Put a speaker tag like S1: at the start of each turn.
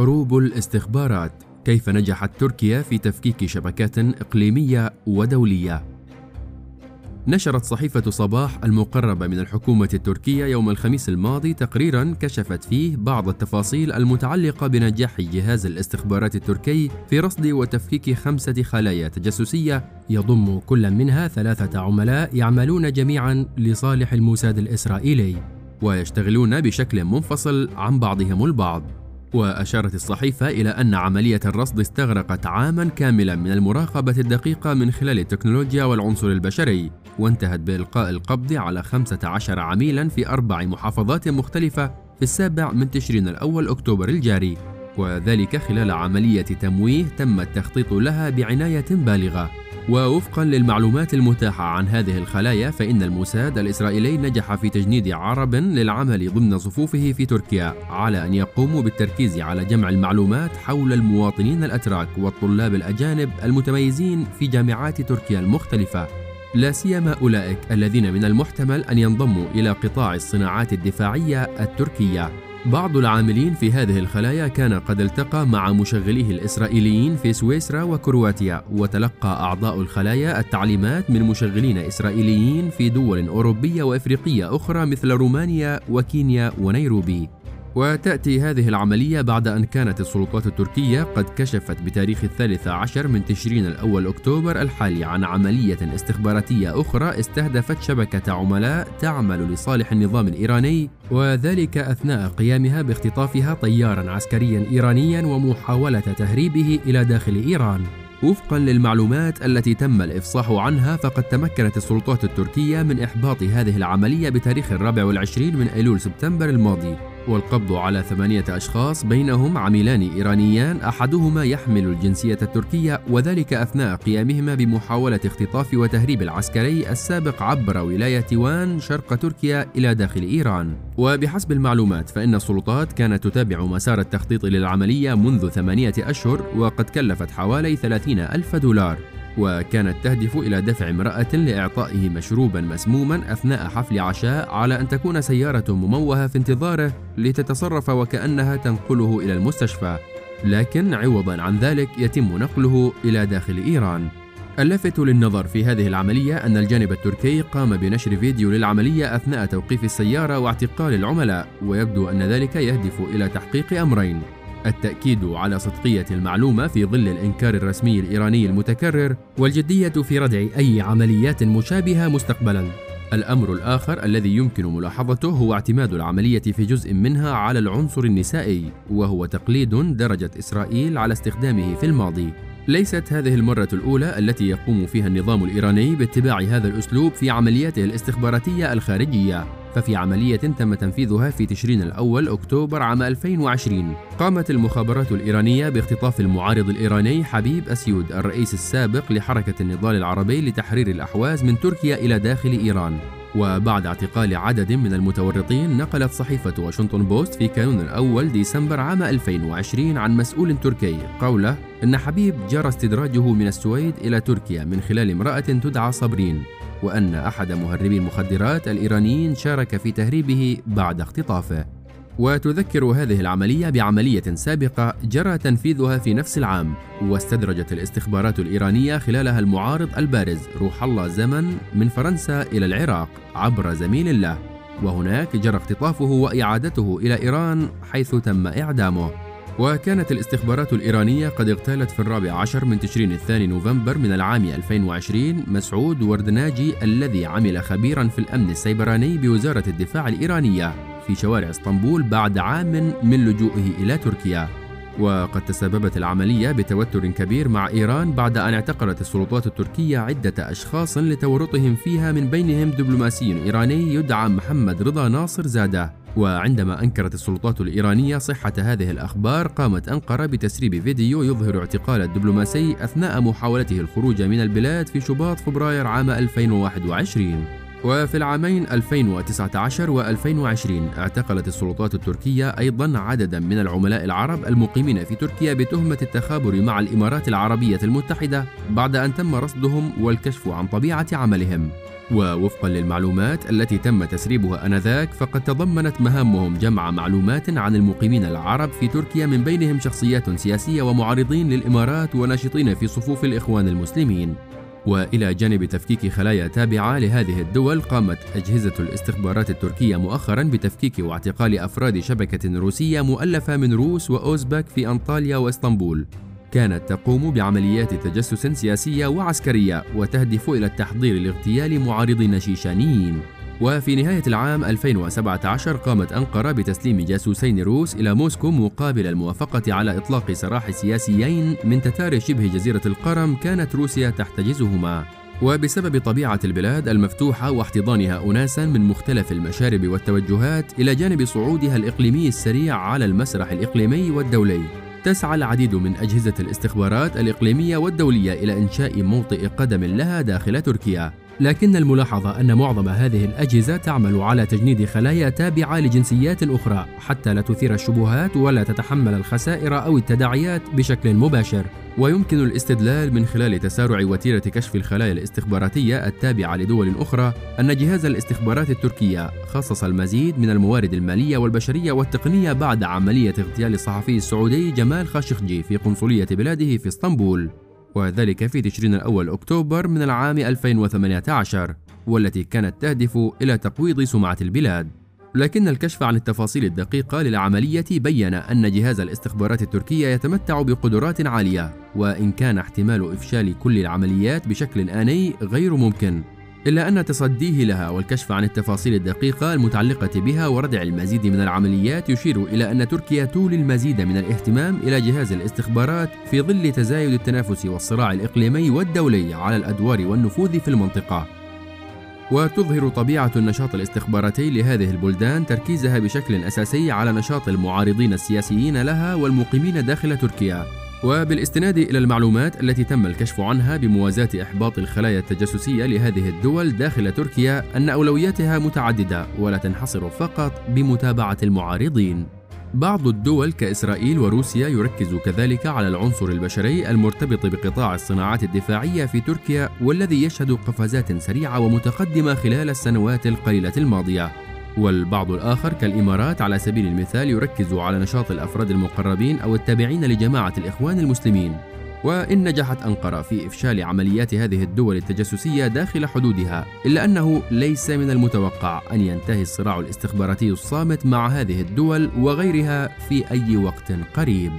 S1: حروب الاستخبارات. كيف نجحت تركيا في تفكيك شبكات إقليمية ودولية؟ نشرت صحيفة صباح المقربة من الحكومة التركية يوم الخميس الماضي تقريرا كشفت فيه بعض التفاصيل المتعلقة بنجاح جهاز الاستخبارات التركي في رصد وتفكيك خمسة خلايا تجسسية يضم كل منها ثلاثة عملاء يعملون جميعا لصالح الموساد الإسرائيلي ويشتغلون بشكل منفصل عن بعضهم البعض. وأشارت الصحيفة إلى أن عملية الرصد استغرقت عاما كاملا من المراقبة الدقيقة من خلال التكنولوجيا والعنصر البشري وانتهت بإلقاء القبض على 15 عميلا في أربع محافظات مختلفة في السابع من تشرين الأول أكتوبر الجاري. وذلك خلال عملية تمويه تم التخطيط لها بعناية بالغة. ووفقا للمعلومات المتاحة عن هذه الخلايا فإن الموساد الإسرائيلي نجح في تجنيد عرب للعمل ضمن صفوفه في تركيا على أن يقوموا بالتركيز على جمع المعلومات حول المواطنين الأتراك والطلاب الأجانب المتميزين في جامعات تركيا المختلفة. لا سيما أولئك الذين من المحتمل أن ينضموا إلى قطاع الصناعات الدفاعية التركية. بعض العاملين في هذه الخلايا كان قد التقى مع مشغليه الإسرائيليين في سويسرا وكرواتيا وتلقى أعضاء الخلايا التعليمات من مشغلين إسرائيليين في دول أوروبية وإفريقية أخرى مثل رومانيا وكينيا ونيروبي. وتأتي هذه العملية بعد أن كانت السلطات التركية قد كشفت بتاريخ الثالث عشر من تشرين الأول أكتوبر الحالي عن عملية استخباراتية أخرى استهدفت شبكة عملاء تعمل لصالح النظام الإيراني وذلك أثناء قيامها باختطافها طيارا عسكريا إيرانيا ومحاولة تهريبه إلى داخل إيران. وفقا للمعلومات التي تم الإفصاح عنها فقد تمكنت السلطات التركية من إحباط هذه العملية بتاريخ الرابع والعشرين من أيلول سبتمبر الماضي. والقبض على ثمانية أشخاص بينهم عميلان إيرانيان أحدهما يحمل الجنسية التركية وذلك أثناء قيامهما بمحاولة اختطاف وتهريب العسكري السابق عبر ولاية وان شرق تركيا إلى داخل إيران. وبحسب المعلومات فإن السلطات كانت تتابع مسار التخطيط للعملية منذ ثمانية أشهر وقد كلفت حوالي 30 ألف دولار. وكانت تهدف إلى دفع امرأة لإعطائه مشروبا مسموما أثناء حفل عشاء على أن تكون سيارة مموهة في انتظاره لتتصرف وكأنها تنقله إلى المستشفى. لكن عوضا عن ذلك يتم نقله إلى داخل إيران. اللافت للنظر في هذه العملية أن الجانب التركي قام بنشر فيديو للعملية أثناء توقيف السيارة واعتقال العملاء ويبدو أن ذلك يهدف إلى تحقيق أمرين. التأكيد على صدقية المعلومة في ظل الإنكار الرسمي الإيراني المتكرر والجدية في ردع أي عمليات مشابهة مستقبلا. الأمر الآخر الذي يمكن ملاحظته هو اعتماد العملية في جزء منها على العنصر النسائي وهو تقليد درجة إسرائيل على استخدامه في الماضي. ليست هذه المرة الأولى التي يقوم فيها النظام الإيراني باتباع هذا الأسلوب في عملياته الاستخباراتية الخارجية. ففي عملية تم تنفيذها في تشرين الأول أكتوبر عام 2020 قامت المخابرات الإيرانية باختطاف المعارض الإيراني حبيب أسيود الرئيس السابق لحركة النضال العربي لتحرير الأحواز من تركيا إلى داخل إيران. وبعد اعتقال عدد من المتورطين نقلت صحيفة واشنطن بوست في كانون الأول ديسمبر عام 2020 عن مسؤول تركي قوله إن حبيب جرى استدراجه من السويد إلى تركيا من خلال امرأة تدعى صبرين وأن أحد مهربي المخدرات الإيرانيين شارك في تهريبه بعد اختطافه. وتذكر هذه العملية بعملية سابقة جرى تنفيذها في نفس العام واستدرجت الاستخبارات الإيرانية خلالها المعارض البارز روح الله زمن من فرنسا إلى العراق عبر زميل له وهناك جرى اختطافه وإعادته إلى إيران حيث تم إعدامه. وكانت الاستخبارات الإيرانية قد اغتالت في الرابع عشر من تشرين الثاني نوفمبر من العام 2020 مسعود وردناجي الذي عمل خبيرا في الأمن السيبراني بوزارة الدفاع الإيرانية في شوارع اسطنبول بعد عام من لجوئه إلى تركيا. وقد تسببت العملية بتوتر كبير مع إيران بعد أن اعتقلت السلطات التركية عدة أشخاص لتورطهم فيها من بينهم دبلوماسي إيراني يدعى محمد رضا ناصر زادة. وعندما أنكرت السلطات الإيرانية صحة هذه الأخبار قامت أنقرة بتسريب فيديو يظهر اعتقال الدبلوماسي أثناء محاولته الخروج من البلاد في شباط فبراير عام 2021 وفي العامين 2019 و2020 اعتقلت السلطات التركية أيضا عددا من العملاء العرب المقيمين في تركيا بتهمة التخابر مع الإمارات العربية المتحدة بعد أن تم رصدهم والكشف عن طبيعة عملهم. ووفقا للمعلومات التي تم تسريبها آنذاك فقد تضمنت مهامهم جمع معلومات عن المقيمين العرب في تركيا من بينهم شخصيات سياسية ومعارضين للإمارات وناشطين في صفوف الإخوان المسلمين. وإلى جانب تفكيك خلايا تابعة لهذه الدول قامت أجهزة الاستخبارات التركية مؤخرا بتفكيك واعتقال أفراد شبكة روسية مؤلفة من روس وأوزبك في أنطاليا وإسطنبول. كانت تقوم بعمليات تجسس سياسية وعسكرية وتهدف إلى التحضير لاغتيال معارضين شيشانيين. وفي نهاية العام 2017 قامت أنقرة بتسليم جاسوسين روس إلى موسكو مقابل الموافقة على إطلاق سراح سياسيين من تتار شبه جزيرة القرم كانت روسيا تحتجزهما. وبسبب طبيعة البلاد المفتوحة واحتضانها أناسا من مختلف المشارب والتوجهات إلى جانب صعودها الإقليمي السريع على المسرح الإقليمي والدولي. تسعى العديد من أجهزة الاستخبارات الإقليمية والدولية إلى إنشاء موطئ قدم لها داخل تركيا. لكن الملاحظة أن معظم هذه الأجهزة تعمل على تجنيد خلايا تابعة لجنسيات أخرى حتى لا تثير الشبهات ولا تتحمل الخسائر أو التداعيات بشكل مباشر. ويمكن الاستدلال من خلال تسارع وتيرة كشف الخلايا الاستخباراتية التابعة لدول أخرى أن جهاز الاستخبارات التركية خصص المزيد من الموارد المالية والبشرية والتقنية بعد عملية اغتيال الصحفي السعودي جمال خاشقجي في قنصلية بلاده في إسطنبول. وذلك في تشرين الأول أكتوبر من العام 2018 والتي كانت تهدف إلى تقويض سمعة البلاد. لكن الكشف عن التفاصيل الدقيقة للعملية بين أن جهاز الاستخبارات التركية يتمتع بقدرات عالية وإن كان احتمال إفشال كل العمليات بشكل آني غير ممكن. إلا أن تصديه لها والكشف عن التفاصيل الدقيقة المتعلقة بها وردع المزيد من العمليات يشير إلى أن تركيا تولي المزيد من الاهتمام إلى جهاز الاستخبارات في ظل تزايد التنافس والصراع الإقليمي والدولي على الأدوار والنفوذ في المنطقة. وتظهر طبيعة النشاط الاستخباراتي لهذه البلدان تركيزها بشكل أساسي على نشاط المعارضين السياسيين لها والمقيمين داخل تركيا وبالاستناد إلى المعلومات التي تم الكشف عنها بموازاة إحباط الخلايا التجسسية لهذه الدول داخل تركيا أن أولوياتها متعددة ولا تنحصر فقط بمتابعة المعارضين. بعض الدول كإسرائيل وروسيا يركز كذلك على العنصر البشري المرتبط بقطاع الصناعات الدفاعية في تركيا والذي يشهد قفزات سريعة ومتقدمة خلال السنوات القليلة الماضية. والبعض الآخر كالإمارات على سبيل المثال يركز على نشاط الأفراد المقربين أو التابعين لجماعة الإخوان المسلمين. وإن نجحت أنقرة في إفشال عمليات هذه الدول التجسسية داخل حدودها إلا أنه ليس من المتوقع أن ينتهي الصراع الاستخباراتي الصامت مع هذه الدول وغيرها في أي وقت قريب.